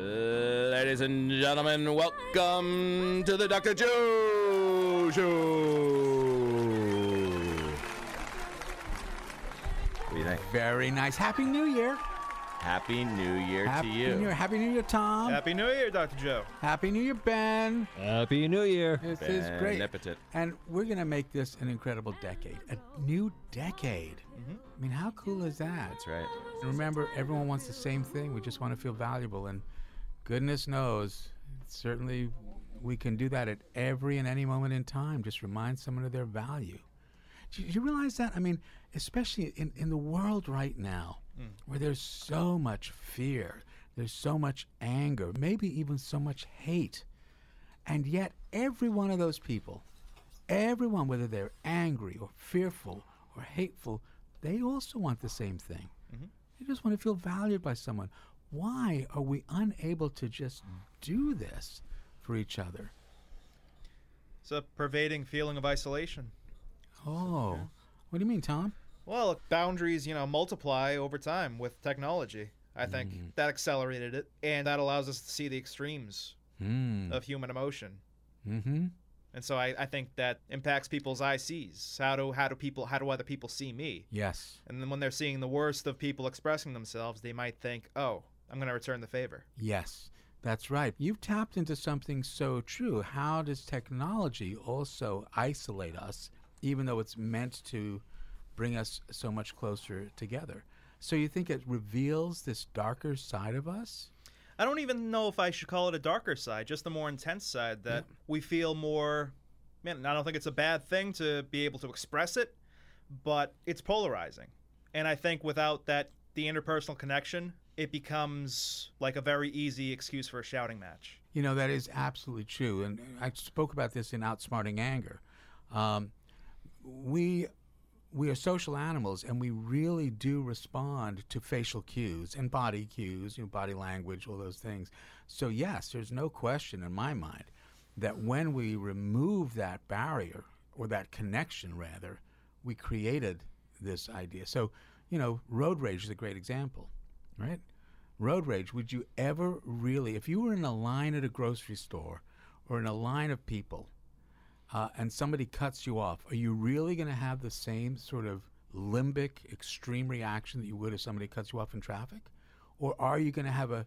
Ladies and gentlemen, welcome to the Dr. Joe Show. What do you think? Very nice. Happy New Year. Happy New Year Happy to you. New Year. Happy New Year, Tom. Happy New Year, Dr. Joe. Happy New Year, Ben. Happy New Year. This is great. Beneficent. And we're going to make this an incredible decade. A new decade. Mm-hmm. I mean, how cool is that? That's right. And remember, everyone wants the same thing. We just want to feel valuable. And goodness knows, certainly we can do that at every and any moment in time. Just remind someone of their value. Do you, do you realize that? I mean, especially in, in the world right now, mm. where there's so much fear, there's so much anger, maybe even so much hate. And yet, every one of those people, everyone, whether they're angry or fearful or hateful, they also want the same thing. Mm-hmm. They just want to feel valued by someone. Why are we unable to just do this for each other? It's a pervading feeling of isolation. Oh, what do you mean, Tom? Well, boundaries, you know, multiply over time with technology. I think that accelerated it, and that allows us to see the extremes Hmm. of human emotion. Mm-hmm. And so I, I think that impacts people's ICs. How do how do people how do other people see me? Yes. And then when they're seeing the worst of people expressing themselves, they might think, "Oh, I'm going to return the favor." Yes, that's right. You've tapped into something so true. How does technology also isolate us, even though it's meant to bring us so much closer together? So you think it reveals this darker side of us? I don't even know if I should call it a darker side, just the more intense side that we feel more. Man, I don't think it's a bad thing to be able to express it, but it's polarizing. And I think without that, the interpersonal connection, it becomes like a very easy excuse for a shouting match. You know, that is absolutely true. And I spoke about this in Outsmarting Anger. Um, we we are social animals and we really do respond to facial cues and body cues, you know, body language, all those things. So yes, there's no question in my mind that when we remove that barrier or that connection rather, we created this idea. So, you know, road rage is a great example, right? Road rage, would you ever really, if you were in a line at a grocery store or in a line of people uh, and somebody cuts you off, are you really going to have the same sort of limbic, extreme reaction that you would if somebody cuts you off in traffic? Or are you going to have a,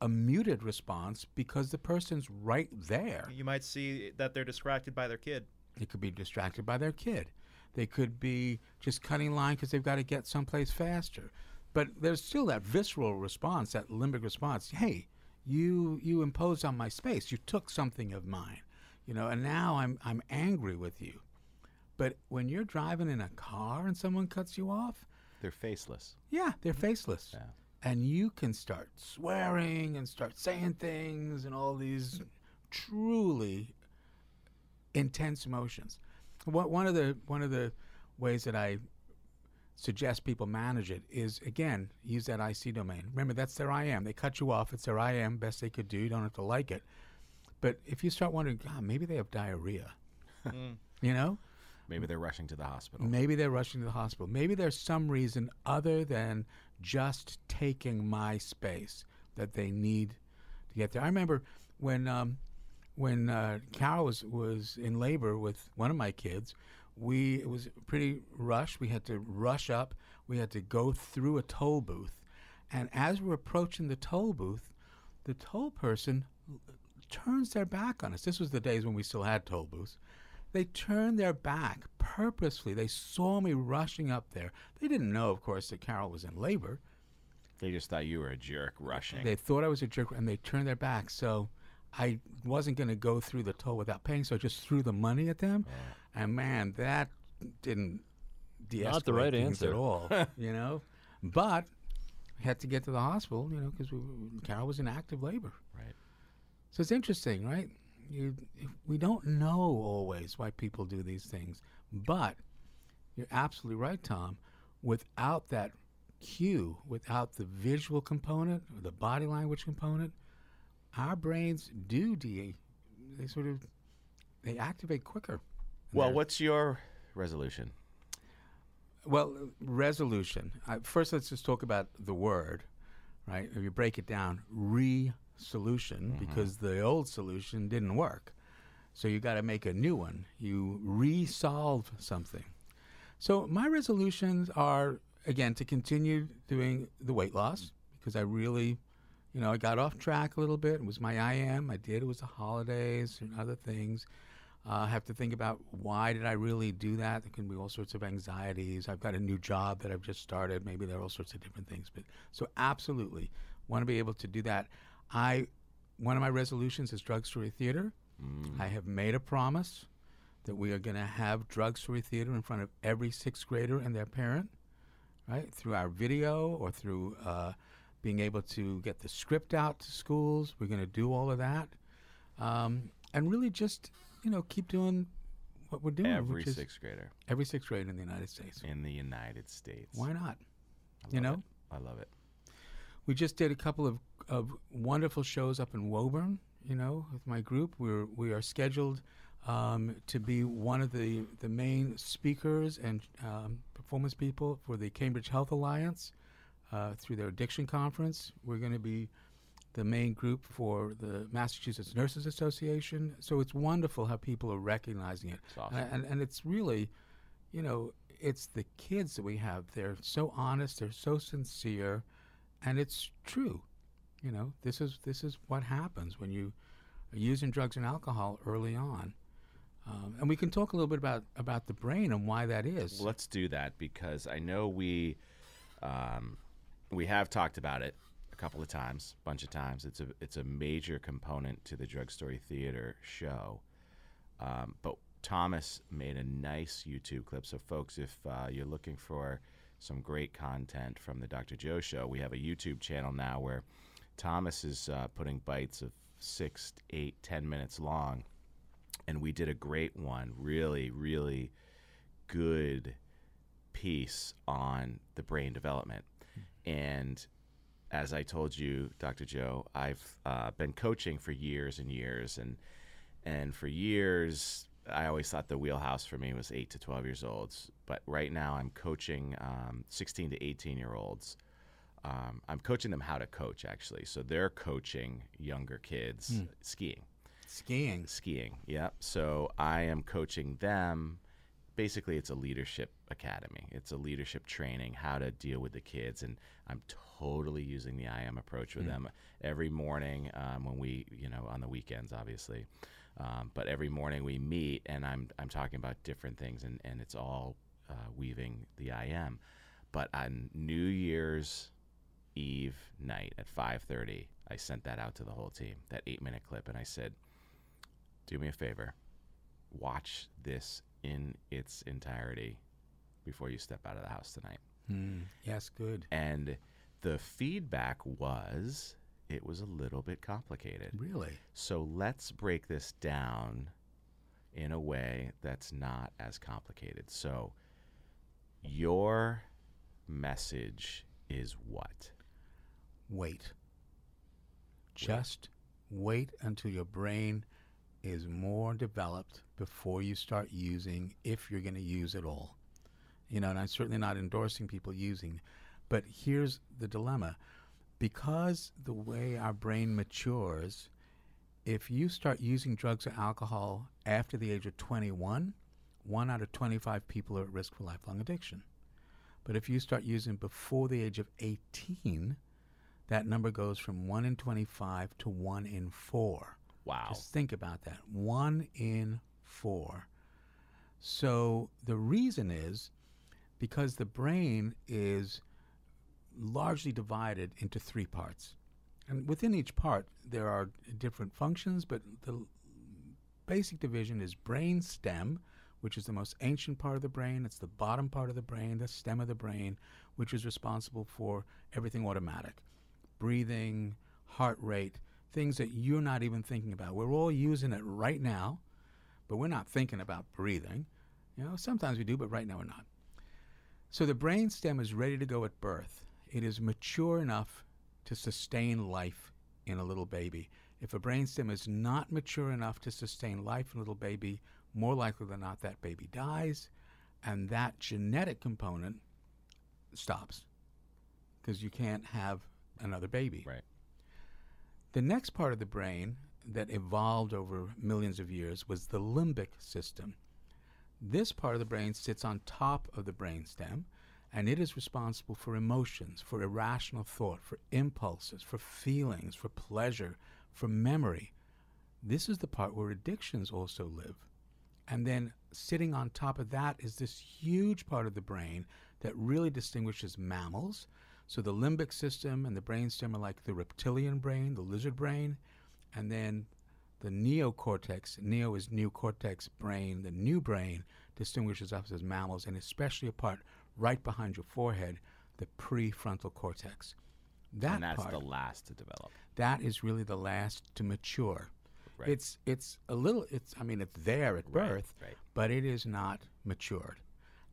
a muted response because the person's right there? You might see that they're distracted by their kid. They could be distracted by their kid. They could be just cutting line because they've got to get someplace faster. But there's still that visceral response, that limbic response. Hey, you you imposed on my space. You took something of mine, you know, and now I'm I'm angry with you. But when you're driving in a car and someone cuts you off, They're faceless. yeah, they're faceless. Yeah. And you can start swearing and start saying things and all these truly intense emotions. What, one of the one of the ways that I suggest people manage it is again use that IC domain. Remember that's their I am. They cut you off. It's their I am. Best they could do. You don't have to like it. But if you start wondering, God, maybe they have diarrhea. you know, Maybe they're rushing to the hospital. Maybe they're rushing to the hospital. Maybe there's some reason other than just taking my space that they need to get there. I remember when um, when uh, Carol was was in labor with one of my kids. We it was pretty rushed. We had to rush up. We had to go through a toll booth, and as we're approaching the toll booth, the toll person turns their back on us. This was the days when we still had toll booths. They turned their back purposefully. They saw me rushing up there. They didn't know, of course, that Carol was in labor. They just thought you were a jerk rushing. They thought I was a jerk, and they turned their back. So I wasn't going to go through the toll without paying, so I just threw the money at them. And man, that didn't de-escalate Not the right things answer. at all. you know, but I had to get to the hospital. You know, because Carol was in active labor. Right. So it's interesting, right? you, we don't know always why people do these things, but you're absolutely right, Tom. Without that cue, without the visual component or the body language component, our brains do de they sort of they activate quicker. Well, what's your resolution? Well, resolution. Uh, first, let's just talk about the word, right? If you break it down, re-solution, because the old solution didn't work. So you got to make a new one. You resolve something. So my resolutions are again to continue doing the weight loss because I really, you know, I got off track a little bit. It was my I am. I did. It was the holidays and other things. Uh, I have to think about why did I really do that. There can be all sorts of anxieties. I've got a new job that I've just started. Maybe there are all sorts of different things. But so absolutely want to be able to do that. I one of my resolutions is Drug Story Theater. I have made a promise that we are going to have Drug Story Theater in front of every sixth grader and their parent, right? Through our video or through uh, being able to get the script out to schools. We're going to do all of that. Um, and really just, you know, keep doing what we're doing. Every sixth grader every sixth grader in the United States. in the United States. Why not? You know? it. I love it. We just did a couple of, of wonderful shows up in Woburn, you know, with my group. We're, we are scheduled um, to be one of the, the main speakers and um, performance people for the Cambridge Health Alliance uh, through their addiction conference. We're going to be the main group for the Massachusetts Nurses Association. So it's wonderful how people are recognizing it. Awesome. And, and, it's really, you know, it's the kids that we have. They're so honest, they're so sincere, and it's true. You know, this is this is what happens when you are using drugs and alcohol early on. Um, and we can talk a little bit about about the brain and why that is. Well, let's do that because I know we um, we have talked about it a couple of times, a bunch of times. It's a it's a major component to the Drug Story Theater show. Um, but Thomas made a nice YouTube clip. So, folks, if uh, you're looking for some great content from the Dr. Joe Show, we have a YouTube channel now where Thomas is uh, putting bites of six, eight, ten minutes long, and we did a great one. Really, really good piece on the brain development. And as I told you, Dr. Joe, I've uh, been coaching for years and years, and and for years I always thought the wheelhouse for me was eight to twelve years olds. But right now I'm coaching um, sixteen to eighteen year olds. Um, I'm coaching them how to coach actually, so they're coaching younger kids skiing Skiing. skiing. Yep. So I am coaching them. Basically, it's a leadership academy. It's a leadership training, how to deal with the kids, and I'm totally using the I am approach with them every morning um, when we, you know, on the weekends, obviously. Um, but every morning we meet, and I'm I'm talking about different things, and and it's all uh, weaving the I am. But on New Year's Eve night at 5:30, I sent that out to the whole team, that eight minute clip, and I said, do me a favor watch this in its entirety before you step out of the house tonight Hmm. Yes, good. and the feedback was it was a little bit complicated Really? so let's break this down in a way that's not as complicated so your message is what Wait. Just wait until your brain is more developed before you start using, if you're going to use it all. You know, and I'm certainly not endorsing people using, but here's the dilemma. Because the way our brain matures, if you start using drugs or alcohol after the age of 21, one out of 25 people are at risk for lifelong addiction. But if you start using before the age of 18, that number goes from 1 in 25 to 1 in 4. Wow Just think about that. 1 in 4. So the reason is because the brain is largely divided into three parts. And within each part, there are different functions, but the basic division is brain stem, which is the most ancient part of the brain. It's the bottom part of the brain, the stem of the brain, which is responsible for everything automatic breathing, heart rate, things that you're not even thinking about. We're all using it right now, but we're not thinking about breathing. You know, sometimes we do, but right now we're not. So the brain stem is ready to go at birth. It is mature enough to sustain life in a little baby. If a brain stem is not mature enough to sustain life in a little baby, more likely than not that baby dies, and that genetic component stops because you can't have another baby. Right. The next part of the brain that evolved over millions of years was the limbic system. This part of the brain sits on top of the brainstem, and it is responsible for emotions, for irrational thought, for impulses, for feelings, for pleasure, for memory. This is the part where addictions also live. And then sitting on top of that is this huge part of the brain that really distinguishes mammals. So the limbic system and the brainstem are like the reptilian brain, the lizard brain, and then the neocortex, neo is new cortex brain, the new brain distinguishes us as mammals, and especially a part right behind your forehead, the prefrontal cortex. That and that's part, the last to develop. that is really the last to mature. Right. It's it's a little it's I mean it's there at Right, birth, right. but it is not matured.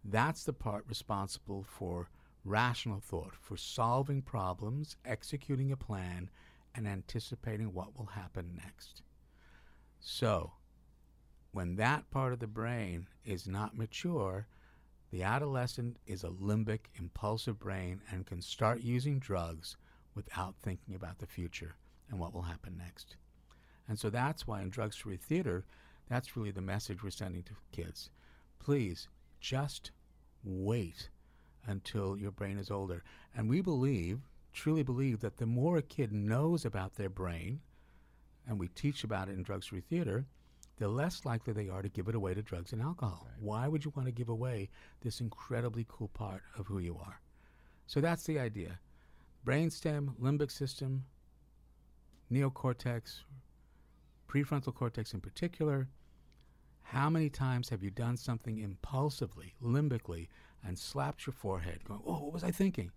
That's the part responsible for rational thought, for solving problems, executing a plan, and anticipating what will happen next. So, when that part of the brain is not mature, the adolescent is a limbic, impulsive brain and can start using drugs without thinking about the future and what will happen next. And so that's why in Drug Story Theater, that's really the message we're sending to kids. Please just wait until your brain is older. And we believe, truly believe, that the more a kid knows about their brain, and we teach about it in Drug Story Theater, the less likely they are to give it away to drugs and alcohol. Why would you want to give away this incredibly cool part of who you are? So that's the idea. Brainstem, limbic system, neocortex, prefrontal cortex in particular. How many times have you done something impulsively, limbically, and slapped your forehead, going, "Oh, what was I thinking?"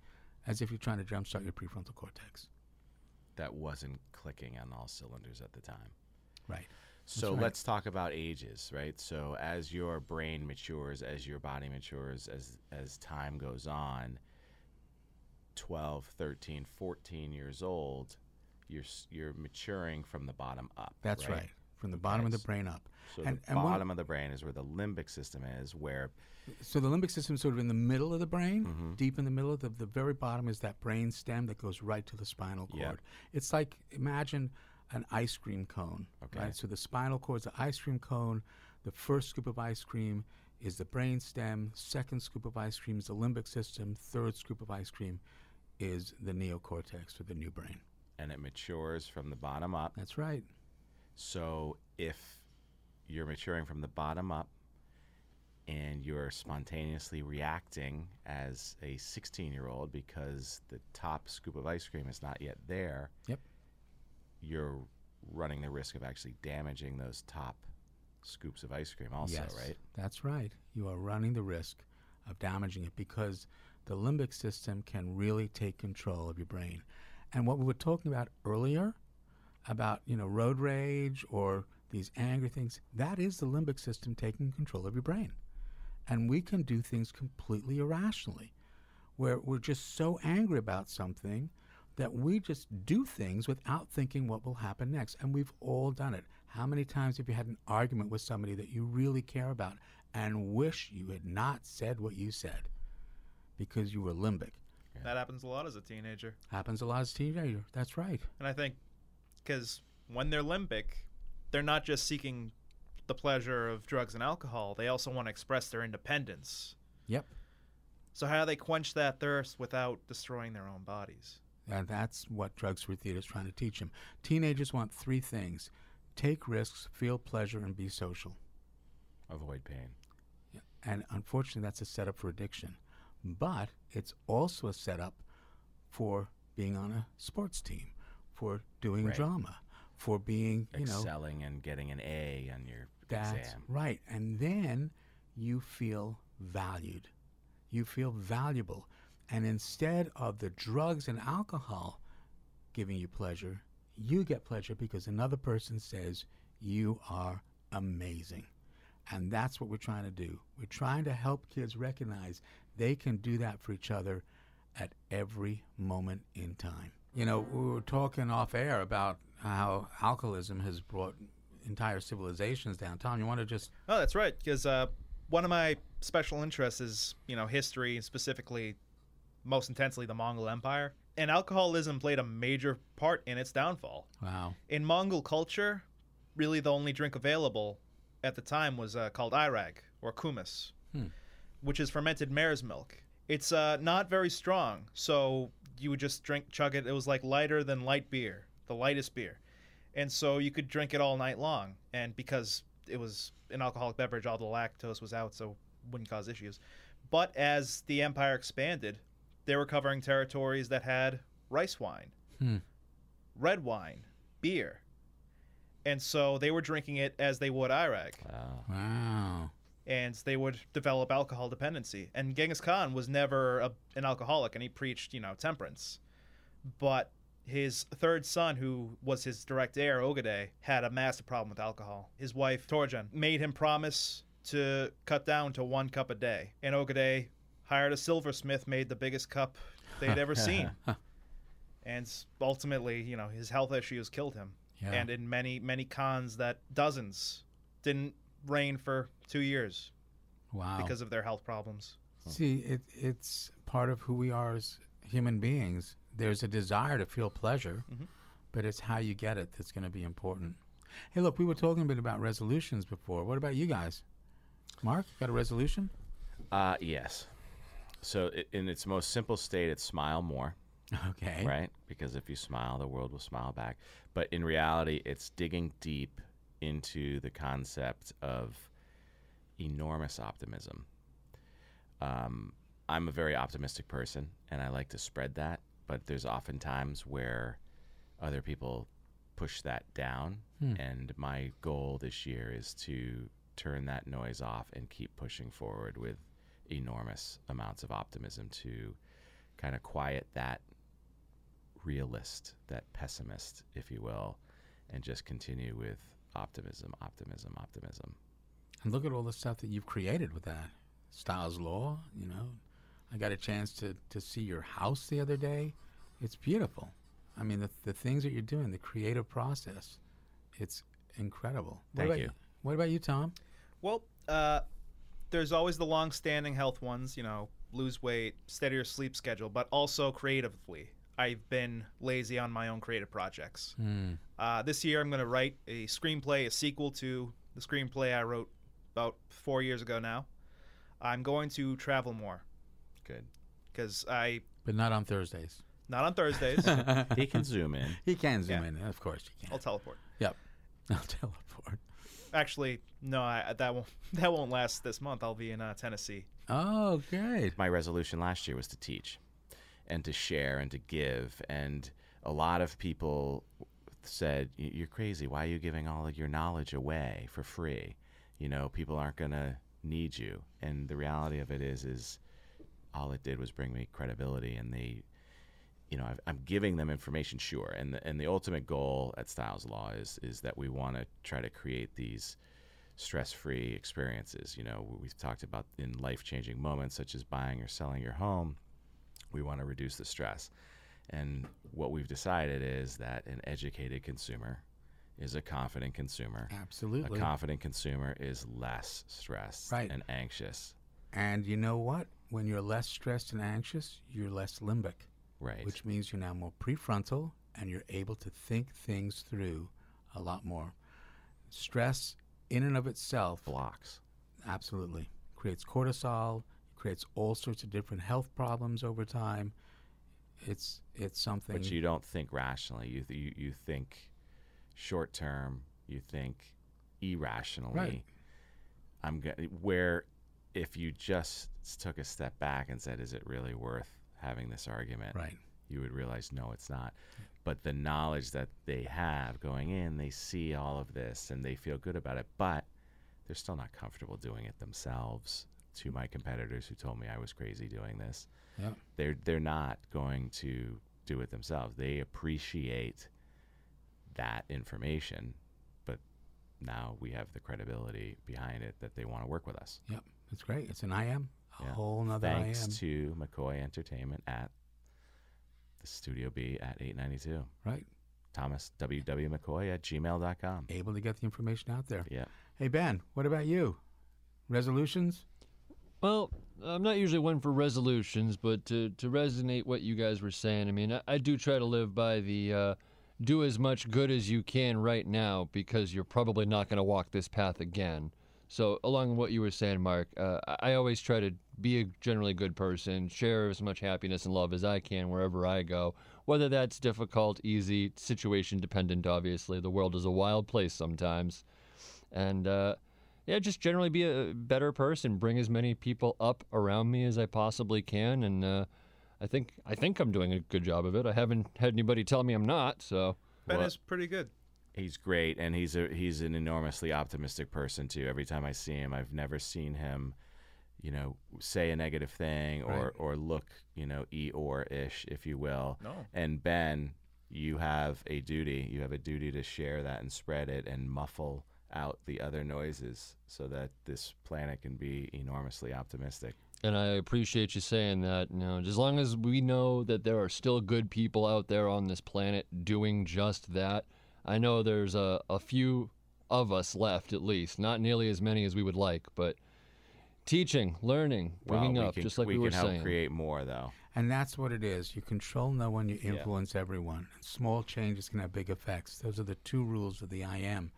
As if you're trying to jumpstart your prefrontal cortex. That wasn't clicking on all cylinders at the time. Right. So right. let's talk about ages, right? So as your brain matures, as your body matures, as as time goes on, 12, 13, 14 years old, you're you're maturing from the bottom up. That's right. From the bottom of the brain up. So and, the and bottom of the brain is where the limbic system is, where so the limbic system is sort of in the middle of the brain, Mm-hmm. deep in the middle. The, the very bottom is that brain stem that goes right to the spinal cord. Yeah. It's like imagine an ice cream cone. Okay. Right. So the spinal cord is the ice cream cone. The first scoop of ice cream is the brain stem. Second scoop of ice cream is the limbic system. Third scoop of ice cream is the neocortex or the new brain. and it matures from the bottom up. That's right. So if you're maturing from the bottom up and you're spontaneously reacting as a 16 year old because the top scoop of ice cream is not yet there, Yep. you're running the risk of actually damaging those top scoops of ice cream, also, yes, right? That's right. You are running the risk of damaging it because the limbic system can really take control of your brain. And what we were talking about earlier about, you know, road rage or these angry things, that is the limbic system taking control of your brain. And we can do things completely irrationally where we're just so angry about something that we just do things without thinking what will happen next. And we've all done it. How many times have you had an argument with somebody that you really care about and wish you had not said what you said because you were limbic? That happens a lot as a teenager. Happens a lot as a teenager. That's right. And I think because when they're limbic, they're not just seeking the pleasure of drugs and alcohol, they also want to express their independence. Yep. So, how do they quench that thirst without destroying their own bodies? And that's what Drug Story Theater is trying to teach them. Teenagers want three things take risks, feel pleasure, and be social. Avoid pain. And unfortunately, that's a setup for addiction. But it's also a setup for being on a sports team, for doing Right. drama, for being, you know, Excelling and getting an A on your that's exam. right. And then you feel valued. You feel valuable. And instead of the drugs and alcohol giving you pleasure, You get pleasure because another person says you are amazing. And that's what we're trying to do. We're trying to help kids recognize they can do that for each other at every moment in time. You know, we were talking off air about how alcoholism has brought entire civilizations down. Tom, you want to just. Oh, that's right. Because uh, one of my special interests is, you know, history, specifically, most intensely, the Mongol Empire. And alcoholism played a major part in its downfall. Wow. In Mongol culture, really the only drink available at the time was uh, called airag or kumis, Hmm. which is fermented mare's milk. It's uh, not very strong, so you would just drink, chug it. It was like lighter than light beer, the lightest beer, and so you could drink it all night long. And because it was an alcoholic beverage, all the lactose was out, so wouldn't cause issues. But as the empire expanded, they were covering territories that had rice wine, Hmm. red wine, beer. And so they were drinking it as they would airag, Wow. Wow. And they would develop alcohol dependency. And Genghis Khan was never a, an alcoholic, and he preached, you know, temperance. But his third son, who was his direct heir, Ogedei, had a massive problem with alcohol. His wife, Töregene, made him promise to cut down to one cup a day. And Ogedei hired a silversmith, made the biggest cup they'd ever seen. And ultimately, you know, his health issues killed him. Yeah. And in many, many khans that dozens didn't reign for two years Wow. because of their health problems. See, it, it's part of who we are as human beings. There's a desire to feel pleasure, Mhm. but it's how you get it that's going to be important. Hey, look, we were talking a bit about resolutions before. What about you guys? Mark, got a resolution? Uh, yes. So i in its most simple state, it's smile more, Okay. right? Because if you smile, the world will smile back. But in reality, it's digging deep into the concept of enormous optimism. Um, I'm a very optimistic person, and I like to spread that. But there's often times where other people push that down, Hmm. and my goal this year is to turn that noise off and keep pushing forward with enormous amounts of optimism to kind of quiet that realist, that pessimist, if you will, and just continue with optimism, optimism, optimism. And look at all the stuff that you've created with that. Stiles Law, you know. I got a chance to, to see your house the other day. It's beautiful. I mean, the, the things that you're doing, the creative process, it's incredible. What Thank you. What about you, Tom? Well, uh, there's always the long-standing health ones, you know, lose weight, steadier sleep schedule, but also creatively. I've been lazy on my own creative projects. Hmm. Uh, this year, I'm going to write a screenplay, a sequel to the screenplay I wrote about four years ago now. I'm going to travel more Good. because I, But not on Thursdays. not on Thursdays, He can zoom in. He can zoom Yeah. in, of course he can. I'll teleport. Yep. I'll teleport. Actually, no, I, that won't that won't last this month. I'll be in uh, Tennessee. Oh, great. my resolution last year was to teach and to share and to give. And a lot of people said you're crazy. Why are you giving all of your knowledge away for free? You know people aren't going to need you. And the reality of it is is all it did was bring me credibility and the you know I've, i'm giving them information sure. And the, and the ultimate goal at Stiles Law is is that we want to try to create these stress-free experiences. You know we've talked about in life-changing moments such as buying or selling your home we want to reduce the stress and what we've decided is that an educated consumer is a confident consumer Absolutely. a confident consumer is less stressed Right. and anxious and you know what? When you're less stressed and anxious, you're less limbic. right which means you're now more prefrontal and you're able to think things through a lot more. Stress, in and of itself, blocks absolutely creates cortisol, creates all sorts of different health problems over time. It's it's something. but you don't think rationally you th- you, you think short term you think irrationally Right. i'm go- where if you just took a step back and said is it really worth having this argument right. you would realize no it's not but the knowledge that they have going in they see all of this and they feel good about it but they're still not comfortable doing it themselves to my competitors who told me i was crazy doing this Yeah. they're they're not going to do it themselves they appreciate that information, but now we have the credibility behind it that they want to work with us. Yep, it's great. It's an IM, a Yeah. whole nother Thanks IM. to McCoy Entertainment at the Studio B at 892. right, Thomas WW McCoy at gmail.com. able to get the information out there. Yeah. Hey Ben, what about you? Resolutions? Well, I'm not usually one for resolutions, but to, to resonate what you guys were saying, I mean, I, I do try to live by the uh, do as much good as you can right now because you're probably not going to walk this path again. So, along what you were saying, Mark, uh, I I always try to be a generally good person, share as much happiness and love as I can wherever I go. Whether that's difficult, easy, situation dependent, obviously. The world is a wild place sometimes. And, uh, yeah, just generally be a better person. Bring as many people up around me as I possibly can, and uh, I think I think I'm doing a good job of it. I haven't had anybody tell me I'm not. So Ben Well- is pretty good. He's great, and he's a he's an enormously optimistic person too. Every time I see him, I've never seen him, you know, say a negative thing or Right. or look, you know, Eeyore ish, if you will. No. And Ben, you have a duty. You have a duty to share that and spread it and muffle out the other noises so that this planet can be enormously optimistic. And I appreciate you saying that. You know, as long as we know that there are still good people out there on this planet doing just that, I know there's a, a few of us left, at least. Not nearly as many as we would like, but teaching, learning, bringing well, we up, can, just like we, we, were can help saying. create more though. And that's what it is. You control no one, you influence everyone. Small changes can have big effects. Those are the two rules of the IM.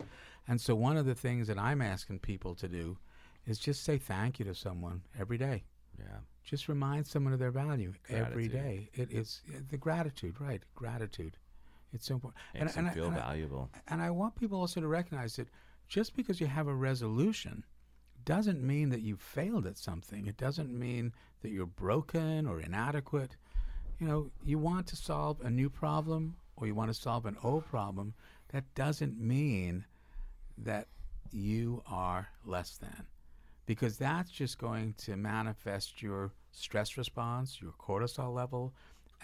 And so, one of the things that I'm asking people to do is just say thank you to someone every day. Yeah. Just remind someone of their value every Gratitude. day. It is the gratitude, right? Gratitude. It's so important. Makes them I- feel I- valuable. and I want people also to recognize that just because you have a resolution doesn't mean that you've failed at something. It doesn't mean that you're broken or inadequate. You know, you want to solve a new problem or you want to solve an old problem. That doesn't mean that you are less than. Because that's just going to manifest your stress response, your cortisol level,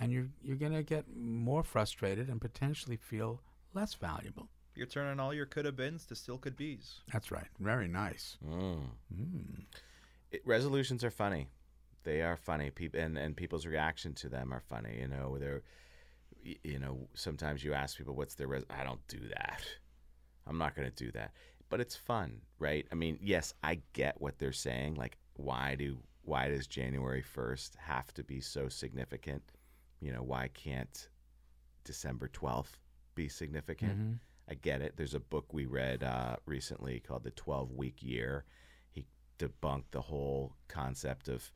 and you're you're going to get more frustrated and potentially feel less valuable. You're turning all your could have beens to still could be's. That's right. Very nice. Mm. Mm. it, resolutions are funny. They are funny. People and, and people's reaction to them are funny. You know, they're you know sometimes you ask people what's their res- I don't do that. I'm not going to do that. But it's fun, right? I mean, yes, I get what they're saying. Like, why do why does January 1st have to be so significant? You know, why can't December 12th be significant? Mhm. I get it. There's a book we read uh, recently called The 12 Week Year. He debunked the whole concept of,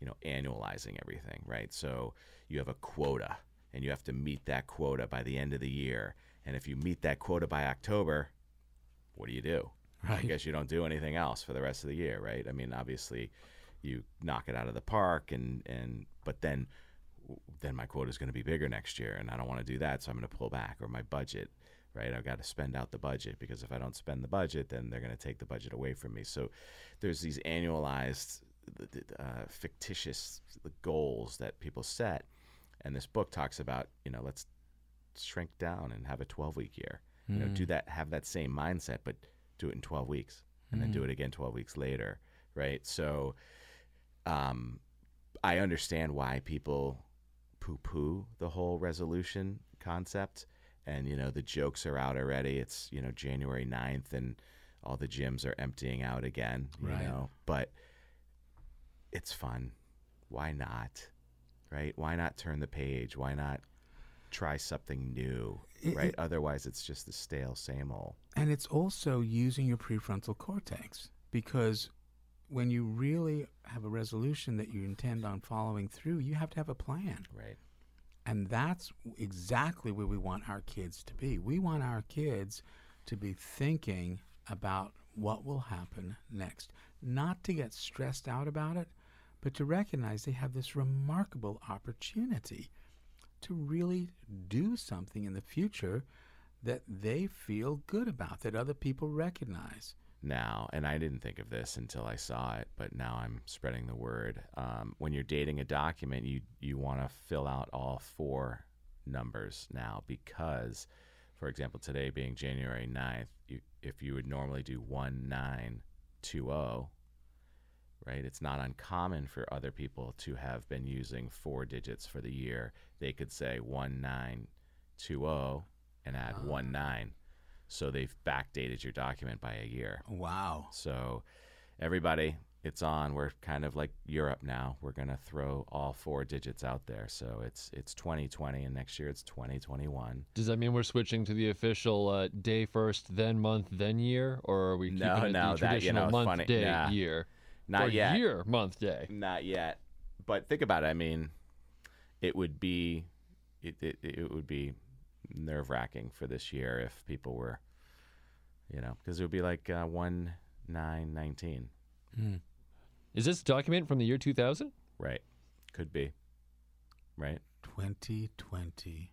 you know, annualizing everything, right? So you have a quota and you have to meet that quota by the end of the year. And if you meet that quota by October, what do you do? I guess you don't do anything else for the rest of the year, right? I mean, obviously, you knock it out of the park, and and but then then my quota is going to be bigger next year, and I don't want to do that, so I'm going to pull back or my budget, right? I've got to spend out the budget because if I don't spend the budget, then they're going to take the budget away from me. So there's these annualized, uh, fictitious goals that people set, and this book talks about, you know, let's shrink down and have a 12 week year. You know, do that, have that same mindset, but do it in 12 weeks, and then do it again 12 weeks later, right? So, um, I understand why people poo poo the whole resolution concept. And, you know, the jokes are out already. It's, you know, January 9th and all the gyms are emptying out again, you Right. know, but it's fun. Why not? Right? Why not turn the page? Why not try something new? It- right? it- Otherwise, it's just the stale, same old. And it's also using your prefrontal cortex because when you really have a resolution that you intend on following through, you have to have a plan. Right? And that's exactly where we want our kids to be. We want our kids to be thinking about what will happen next, not to get stressed out about it, but to recognize they have this remarkable opportunity to really do something in the future that they feel good about, that other people recognize. now, and I didn't think of this until I saw it, but now I'm spreading the word. Um, when you're dating a document, you you want to fill out all four numbers now because for example, today being January 9th, you, if you would normally do 1920, right? It's not uncommon for other people to have been using four digits for the year. They could say 1920 and add Ah. one nine. So they've backdated your document by a year. Wow. So everybody, it's on. We're kind of like Europe now. We're gonna throw all four digits out there. So it's it's 2020, and next year it's 2021. Does that mean we're switching to the official uh, day first, then month, then year, or are we keeping No, it no, the that, you traditional know, month, funny- day, nah. year? Not or yet. Year, month, day. Not yet. But think about it. I mean, it would be it it, it would be nerve wracking for this year if people were, you know, because it would be like uh, one nine nineteen. Is this document from the year 2000? Right. Could be. Right. 2020. It-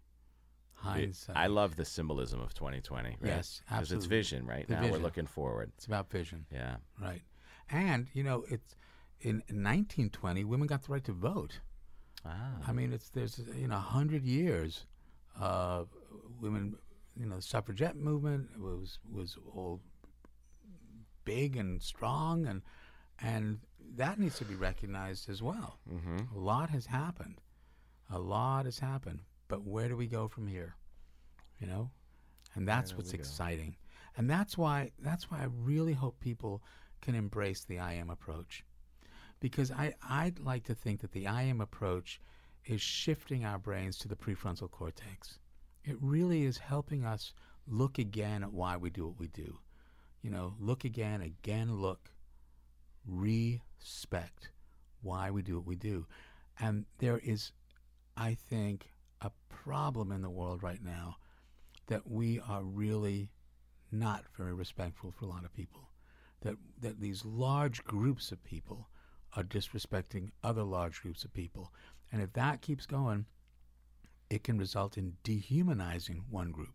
Hindsight. I love the symbolism of 2020. Right? Yes, Because it's vision. Right The now we're looking forward. It's about vision, Yeah. right? And you know, it's in 1920, women got the right to vote. Ah. I mean, it's there's you know hundred years, uh, women, you know, the suffragette movement was was all big and strong, and and that needs to be recognized as well. Mm-hmm. A lot has happened, a lot has happened, but where do we go from here? You know, and that's what's go? exciting, and that's why that's why I really hope people can embrace the I am approach, because I I'd like to think that the I am approach is shifting our brains to the prefrontal cortex. It really is helping us look again at why we do what we do. You know, look again, again look, respect why we do what we do. And there is, I think, a problem in the world right now that we are really not very respectful for a lot of people. That that these large groups of people are disrespecting other large groups of people. And if that keeps going, it can result in dehumanizing one group.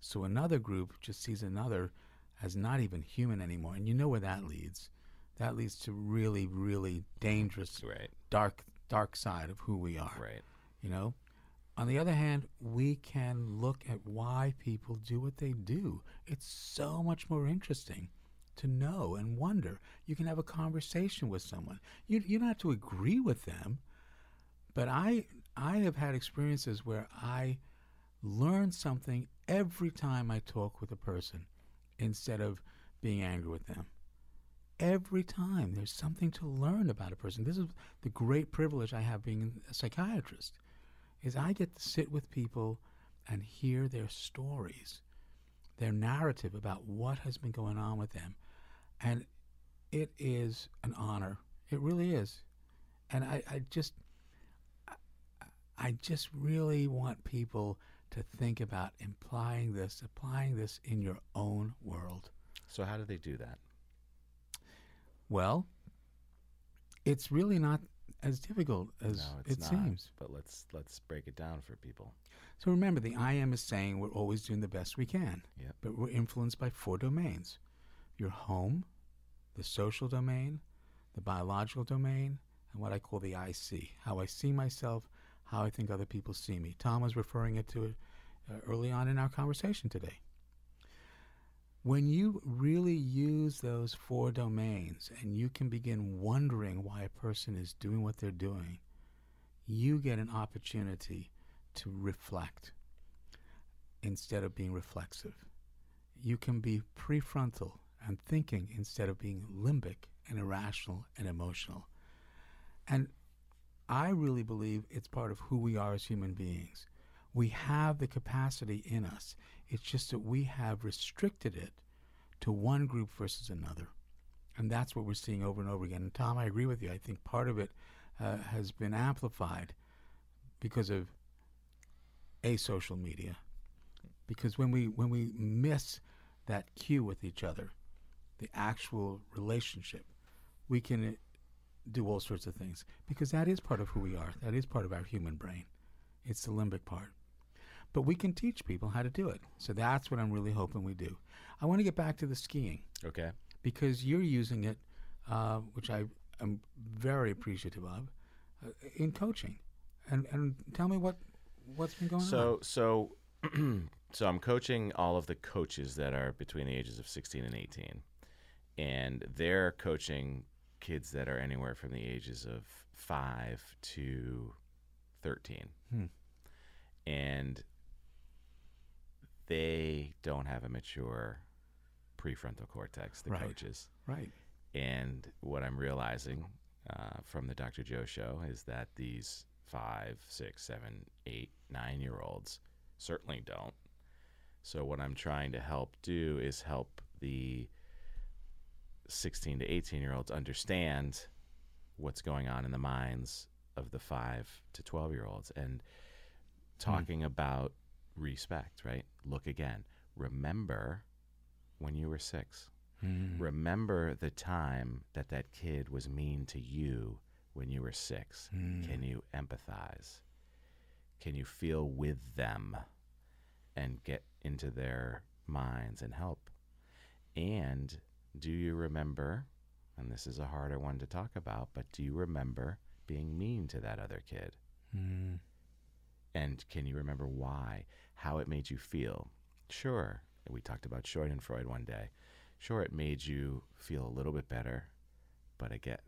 So another group just sees another as not even human anymore. And you know where that leads. That leads to really, really dangerous, Right. dark, dark side of who we are. Right. You know? On the other hand, we can look at why people do what they do. It's so much more interesting to know and wonder. You can have a conversation with someone. You, you don't have to agree with them, but I I have had experiences where I learn something every time I talk with a person instead of being angry with them. Every time there's something to learn about a person. This is the great privilege I have being a psychiatrist is I get to sit with people and hear their stories, their narrative about what has been going on with them. And it is an honor. It really is. And I, I just I- just really want people to think about implying this, applying this in your own world. So how do they do that? Well, it's really not as difficult as no, it's it not. seems. But let's let's break it down for people. So remember, the I am is saying we're always doing the best we can, Yep. but we're influenced by four domains your home, the social domain, the biological domain, and what I call the I see how I see myself, how I think other people see me. Tom was referring it to it uh, early on in our conversation today. When you really use those four domains and you can begin wondering why a person is doing what they're doing, you get an opportunity to reflect instead of being reflexive. You can be prefrontal and thinking instead of being limbic and irrational and emotional. And I really believe it's part of who we are as human beings. We have the capacity in us. It's just that we have restricted it to one group versus another. And that's what we're seeing over and over again. And Tom, I agree with you. I think part of it uh, has been amplified because of a social media. Because when we when we miss that cue with each other, the actual relationship, we can do all sorts of things. Because that is part of who we are. That is part of our human brain. It's the limbic part. But we can teach people how to do it. So that's what I'm really hoping we do. I want to get back to the skiing Okay. because you're using it, uh, which I am very appreciative of, uh, in coaching. And and tell me what what's been going on. So so so I'm coaching all of the coaches that are between the ages of 16 and 18, and they're coaching kids that are anywhere from the ages of five to 13, Hmm. and they don't have a mature prefrontal cortex. The Right. coaches. Right. And what I'm realizing uh, from the Dr. Joe show is that these five, six, seven, eight, nine year olds certainly don't. So, what I'm trying to help do is help the 16 to 18 year olds understand what's going on in the minds of the five to 12 year olds and talking about respect, right? Look again. Remember when you were six. Mm. Remember the time that that kid was mean to you when you were six. Mm. Can you empathize? Can you feel with them and get into their minds and help? And do you remember, and this is a harder one to talk about, but do you remember being mean to that other kid? Mm. And can you remember why? How it made you feel? Sure. We talked about Schadenfreude one day. Sure, it made you feel a little bit better, but I get,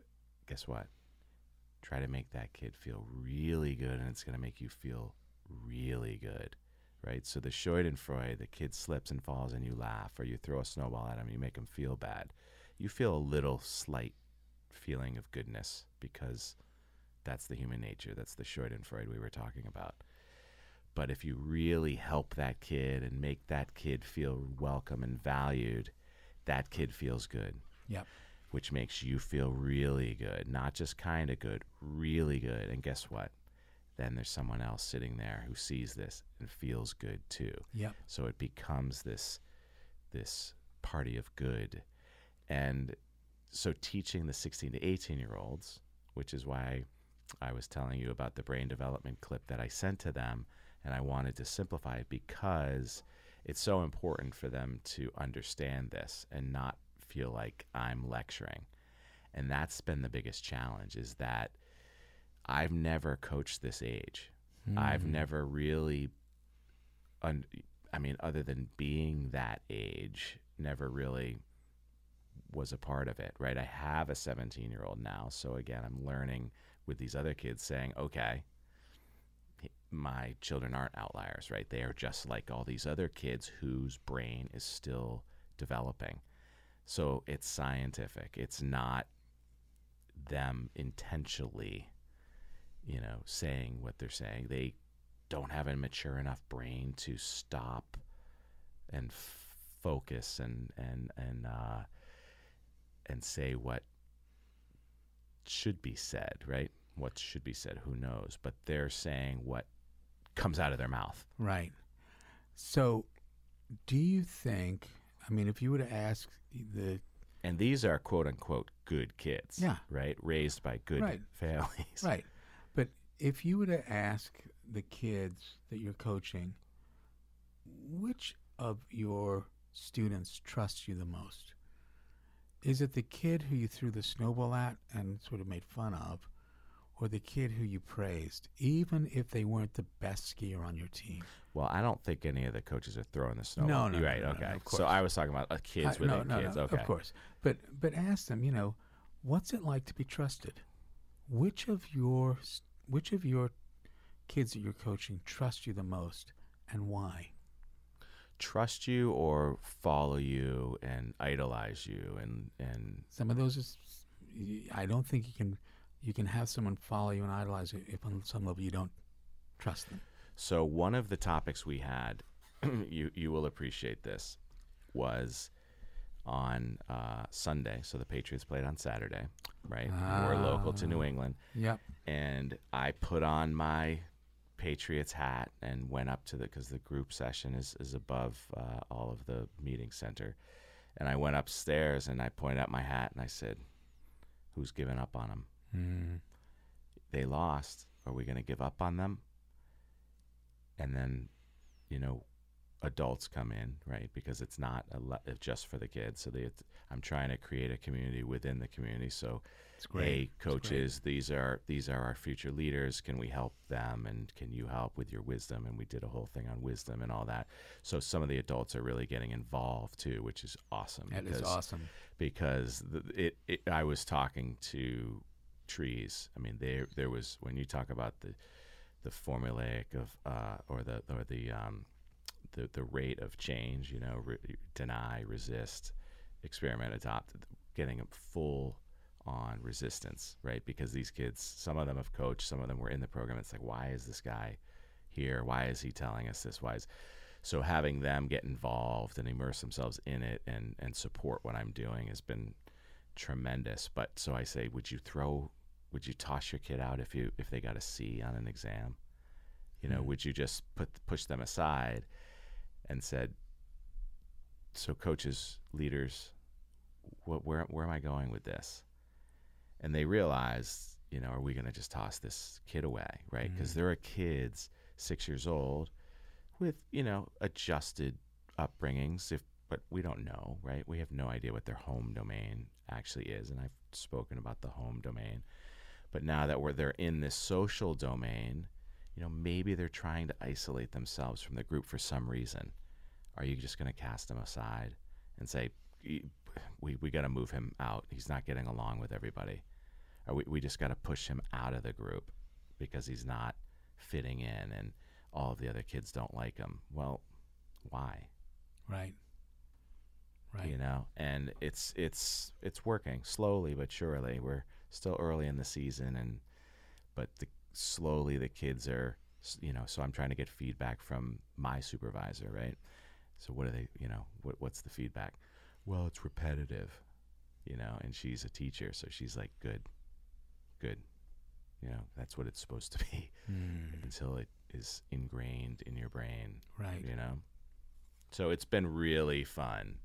guess what? Try to make that kid feel really good, and it's going to make you feel really good, right? So the Schadenfreude, the kid slips and falls, and you laugh, or you throw a snowball at him, you make him feel bad. You feel a little slight feeling of goodness because that's the human nature. That's the Schadenfreude we were talking about. But if you really help that kid and make that kid feel welcome and valued, that kid feels good, Yep. which makes you feel really good, not just kind of good, really good. And guess what? Then there's someone else sitting there who sees this and feels good too. Yep. So it becomes this this party of good. And so teaching the 16 to 18 year olds, which is why I was telling you about the brain development clip that I sent to them and I wanted to simplify it because it's so important for them to understand this and not feel like I'm lecturing. And that's been the biggest challenge is that I've never coached this age. I've hmm. never really un- I mean other than being that age, never really was a part of it, right? I have a 17-year-old now, so again, I'm learning with these other kids saying, "Okay, my children aren't outliers, right? They are just like all these other kids whose brain is still developing. So it's scientific. It's not them intentionally, you know, saying what they're saying. They don't have a mature enough brain to stop and f- focus and and and uh, and say what should be said, right? What should be said, who knows? But they're saying what comes out of their mouth. Right. So, do you think? I mean, if you were to ask the And these are quote unquote good kids. Yeah. Right? Raised by good Right. families. right, if you were to ask the kids that you're coaching, which of your students trusts you the most? Is it the kid who you threw the snowball at and sort of made fun of, or the kid who you praised, even if they weren't the best skier on your team? Well, I don't think any of the coaches are throwing the snowball. no, no, right. no, no, okay. so. I was talking about uh, kids I- within no, no, kids. no, okay. Of course. But but ask them, you know, what's it like to be trusted? Which of your s- which of your kids that you're coaching trust you the most and why? Trust you or follow you and idolize you and and Some of those is I don't think you can you can have someone follow you and idolize you if on some level you don't trust them. So one of the topics we had, you you will appreciate this, was on uh, Sunday. So the Patriots played on Saturday, right? And We're local to New England, Yep. and I put on my Patriots hat and went up to the because the group session is is above uh, all of the meeting center, and I went upstairs and I pointed out my hat and I said, "Who's giving up on them? Mm. They lost. Are we going to give up on them?" And then, you know, adults come in, right? Because it's not a le- just for the kids. So they, I'm trying to create a community within the community. So, great. hey, coaches, these are these are our future leaders. Can we help them? And can you help with your wisdom? And we did a whole thing on wisdom and all that. So some of the adults are really getting involved too, which is awesome. That is because- awesome. because the, it, it I was talking to trees. I mean, there there was when you talk about the the formulaic of uh, or the or the um, the the rate of change. You know, re- deny, resist, experiment, adopt, getting a full on resistance, right? Because these kids, some of them have coached, some of them were in the program. It's like, why is this guy here? Why is he telling us this? Why is so having them get involved and immerse themselves in it and and support what I'm doing has been tremendous. But so I say, would you throw, would you toss your kid out if you if they got a C on an exam? You know, mm-hmm. would you just put push them aside and said, so coaches, leaders, what where where am I going with this? And they realized, you know, are we going to just toss this kid away, right? Mm-hmm. Because there are kids six years old with you know adjusted upbringings if but we don't know right? We have no idea what their home domain actually is and i've spoken about the home domain. But now that we're they're in this social domain you know maybe they're trying to isolate themselves from the group for some reason are you just going to cast him aside and say we, we got to move him out he's not getting along with everybody or we, we just got to push him out of the group because he's not fitting in and all of the other kids don't like him. Well, why? Right. Right. You know, and it's it's it's working slowly but surely. We're still early in the season, and but the, slowly the kids are, you know. So I'm trying to get feedback from my supervisor, right? So what are they? You know, what what's the feedback? Well, it's repetitive, you know. And she's a teacher, so she's like, good, good. You know, that's what it's supposed to be Mm, until it is ingrained in your brain right. you know so it's been really fun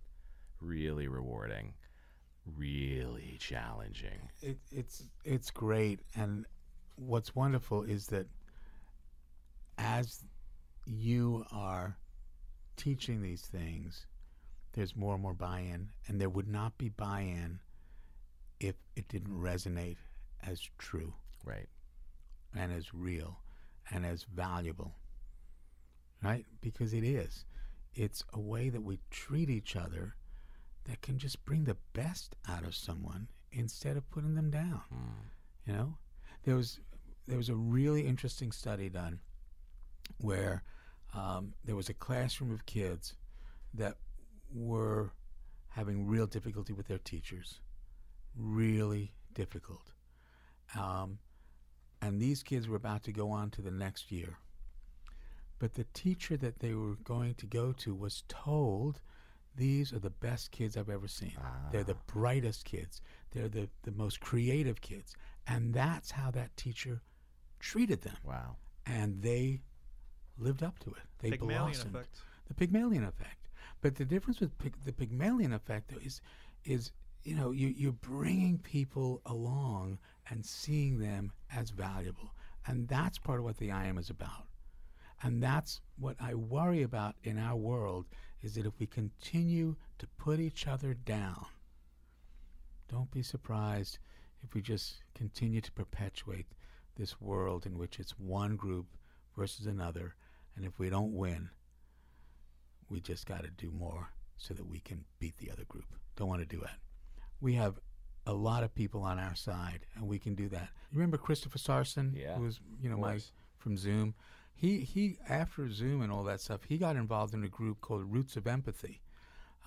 really rewarding really challenging It, it's it's great, and what's wonderful is that as you are teaching these things, there's more and more buy-in, and there would not be buy-in if it didn't resonate as true right and as real and as valuable, right? Because it is. It's a way that we treat each other that can just bring the best out of someone instead of putting them down. Hmm. You know, there was there was a really interesting study done where um, there was a classroom of kids that were having real difficulty with their teachers, really difficult. Um, and these kids were about to go on to the next year. But the teacher that they were going to go to was told, These are the best kids I've ever seen. They're the brightest kids. They're the, the most creative kids. And that's how that teacher treated them. wow And they lived up to it. They Pygmalion blossomed. effect. The Pygmalion effect. But the difference with Pig, the Pygmalion effect though, is, is you know, you, you're bringing people along and seeing them as valuable. And that's part of what the I am is about. And that's what I worry about in our world is that if we continue to put each other down, don't be surprised if we just continue to perpetuate this world in which it's one group versus another. And if we don't win, we just got to do more so that we can beat the other group. Don't want to do that. We have a lot of people on our side, and we can do that. You remember Christopher Sarson, Yeah, who was you know my from Zoom. He he after Zoom and all that stuff, he got involved in a group called Roots of Empathy,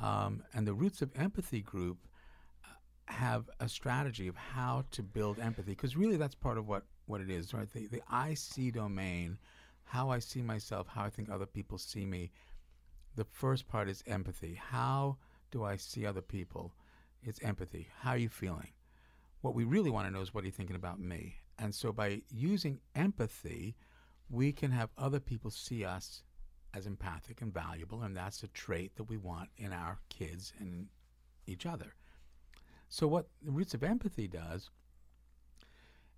um, and the Roots of Empathy group uh, have a strategy of how to build empathy because really that's part of what what it is, right? The the I see domain, how I see myself, how I think other people see me. The first part is empathy. How do I see other people? It's empathy. How are you feeling? What we really want to know is what are you thinking about me? And so by using empathy, we can have other people see us as empathic and valuable, and that's a trait that we want in our kids and each other. So what the roots of empathy does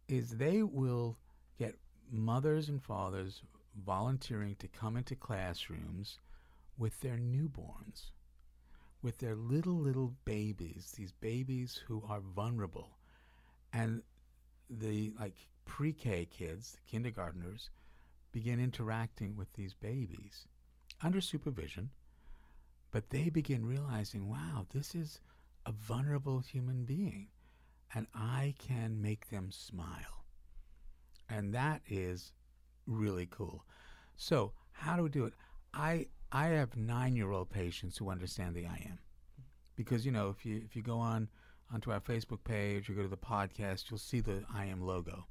is they will get mothers and fathers volunteering to come into classrooms with their newborns, with their little, little babies, these babies who are vulnerable. And the like pre K kids, the kindergartners, begin interacting with these babies under supervision, but they begin realizing, wow, this is a vulnerable human being, and I can make them smile. And that is really cool. So, how do we do it? I I have nine year old patients who understand the I am, because you know if you if you go on onto our Facebook page or go to the podcast, you'll see the I am logo,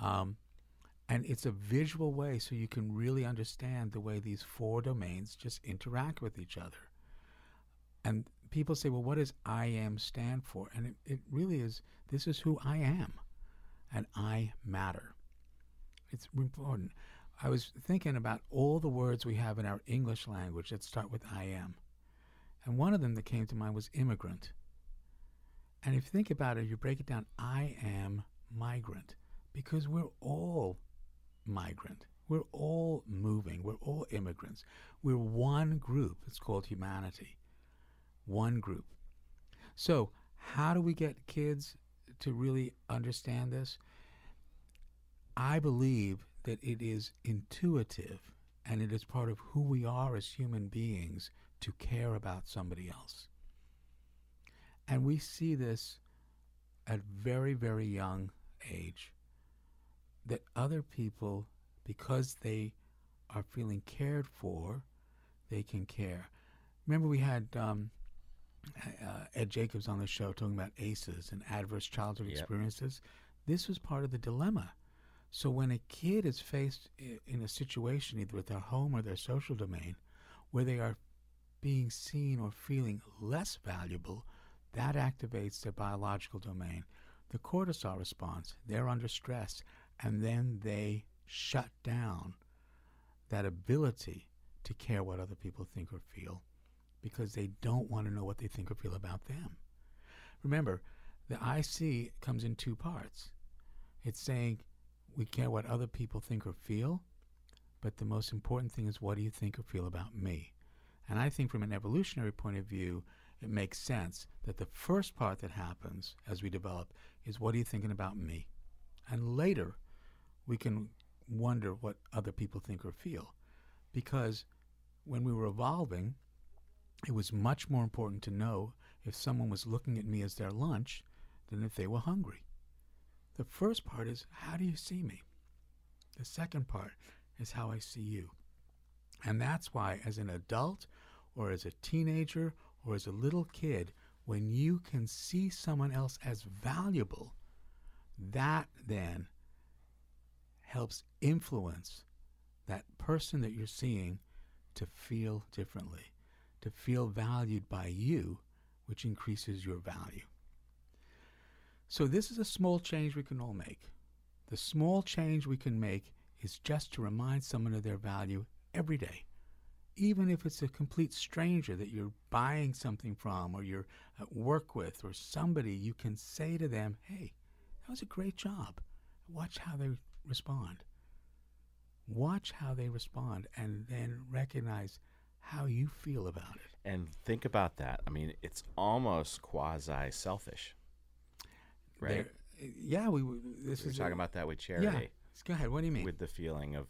um, and it's a visual way so you can really understand the way these four domains just interact with each other. And people say, well, what does I am stand for? And it, it really is this is who I am, and I matter. It's important. I was thinking about all the words we have in our English language that start with I am. And one of them that came to mind was immigrant. And if you think about it, if you break it down I am migrant because we're all migrant. We're all moving. We're all immigrants. We're one group. It's called humanity. One group. So, how do we get kids to really understand this? I believe that it is intuitive and it is part of who we are as human beings to care about somebody else. And we see this at very, very young age that other people, because they are feeling cared for, they can care. Remember, we had um, uh, Ed Jacobs on the show talking about ACEs and adverse childhood Yep. experiences. This was part of the dilemma. So when a kid is faced in a situation, either with their home or their social domain, where they are being seen or feeling less valuable, that activates their biological domain. The cortisol response, they're under stress, and then they shut down that ability to care what other people think or feel because they don't want to know what they think or feel about them. Remember, the IC comes in two parts. It's saying we care what other people think or feel, but the most important thing is what do you think or feel about me? And I think from an evolutionary point of view, it makes sense that the first part that happens as we develop is what are you thinking about me? And later, we can wonder what other people think or feel. Because when we were evolving, it was much more important to know if someone was looking at me as their lunch than if they were hungry. The first part is how do you see me? The second part is how I see you. And that's why, as an adult or as a teenager or as a little kid, when you can see someone else as valuable, that then helps influence that person that you're seeing to feel differently, to feel valued by you, which increases your value. So, this is a small change we can all make. The small change we can make is just to remind someone of their value every day. Even if it's a complete stranger that you're buying something from or you're at work with or somebody, you can say to them, hey, that was a great job. Watch how they respond. Watch how they respond and then recognize how you feel about it. And think about that. I mean, it's almost quasi selfish, right? There- yeah, we. This We were is talking a- about that with charity. Yeah. Go ahead. What do you mean? with the feeling of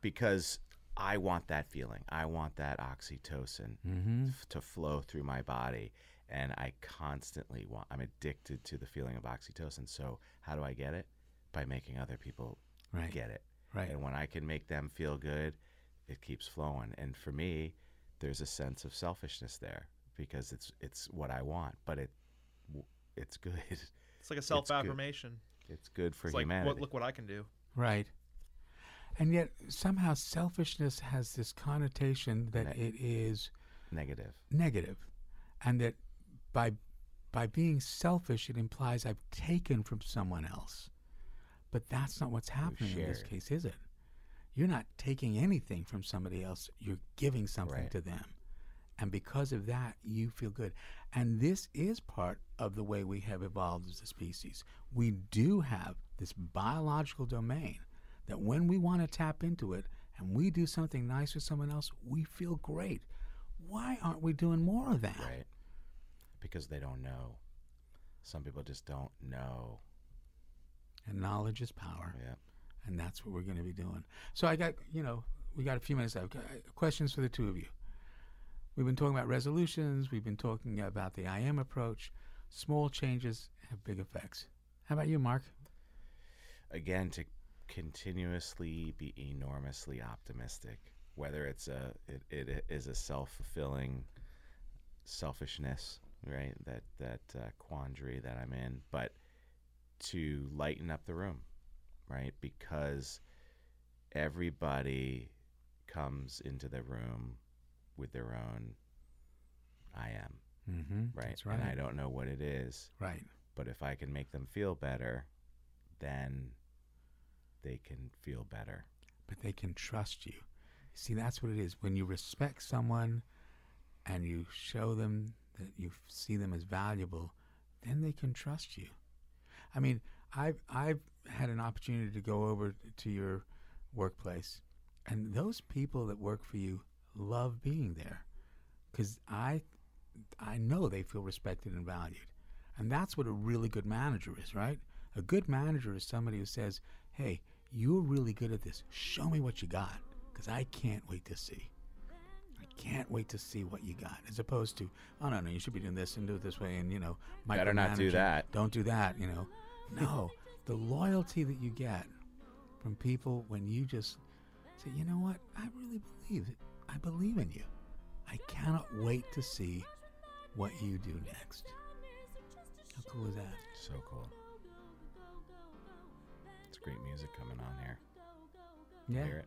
because I want that feeling. I want that oxytocin Mm-hmm. f- to flow through my body and I constantly want I'm addicted to the feeling of oxytocin. So how do I get it? By making other people Right. get it. Right. And when I can make them feel good, it keeps flowing. And for me, there's a sense of selfishness there because it's it's what I want, but it it's good. It's like a self affirmation. It's good for It's like, humanity. what, look what I can do. Right. And yet, somehow, selfishness has this connotation that Ne- it is Negative. negative, and that by by being selfish, it implies I've taken from someone else. But that's not what's happening in this case, is it? You're not taking anything from somebody else. You're giving something Right. to them. And because of that, you feel good. And this is part of the way we have evolved as a species. We do have this biological domain that when we want to tap into it and we do something nice for someone else, we feel great. why aren't we doing more of that? Right. Because they don't know. Some people just don't know. And knowledge is power. Yeah. and that's what we're going to be doing. So I got, you know, we got a few minutes left. Uh, Questions for the two of you. We've been talking about resolutions. We've been talking about the I am approach. Small changes have big effects. How about you, Mark? Again, to continuously be enormously optimistic, whether it's a it, it is a self fulfilling selfishness, right? That that uh, quandary that I'm in, but to lighten up the room, right? Because everybody comes into the room with their own I am, Mm-hmm. right? Right. And I don't know what it is, Right. but if I can make them feel better, then they can feel better. But they can trust you. See, that's what it is. When you respect someone and you show them that you see them as valuable, then they can trust you. I mean, I've I've had an opportunity to go over to your workplace, and those people that work for you love being there, because I I know they feel respected and valued, and that's what a really good manager is, right? A good manager is somebody who says, "Hey, you're really good at this. Show me what you got, because I can't wait to see." I can't wait to see what you got. As opposed to, oh no, no, you should be doing this and do it this way, and you know, my Better not do that. Don't do that. You know, no, the loyalty that you get from people when you just say, you know what, I really believe it. I believe in you. I cannot wait to see what you do next. How cool is that? So cool. It's great music coming on here. Yeah, Hear it?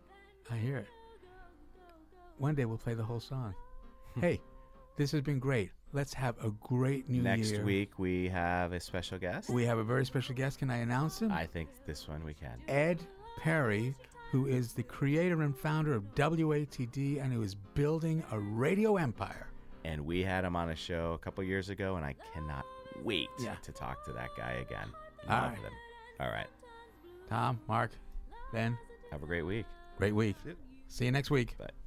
I hear it. One day we'll play the whole song. Hmm. hey, this has been great. Let's have a great new year. Next year. week we have a special guest. We have a very special guest. Can I announce him? I think this one we can. Ed Perry, who is the creator and founder of WATD and who is building a radio empire. And we had him on a show a couple years ago, and I cannot wait Yeah. to talk to that guy again. All Love right. him. All right. Tom, Mark, Ben, Have a great week. great week. Yep. See you next week. Bye.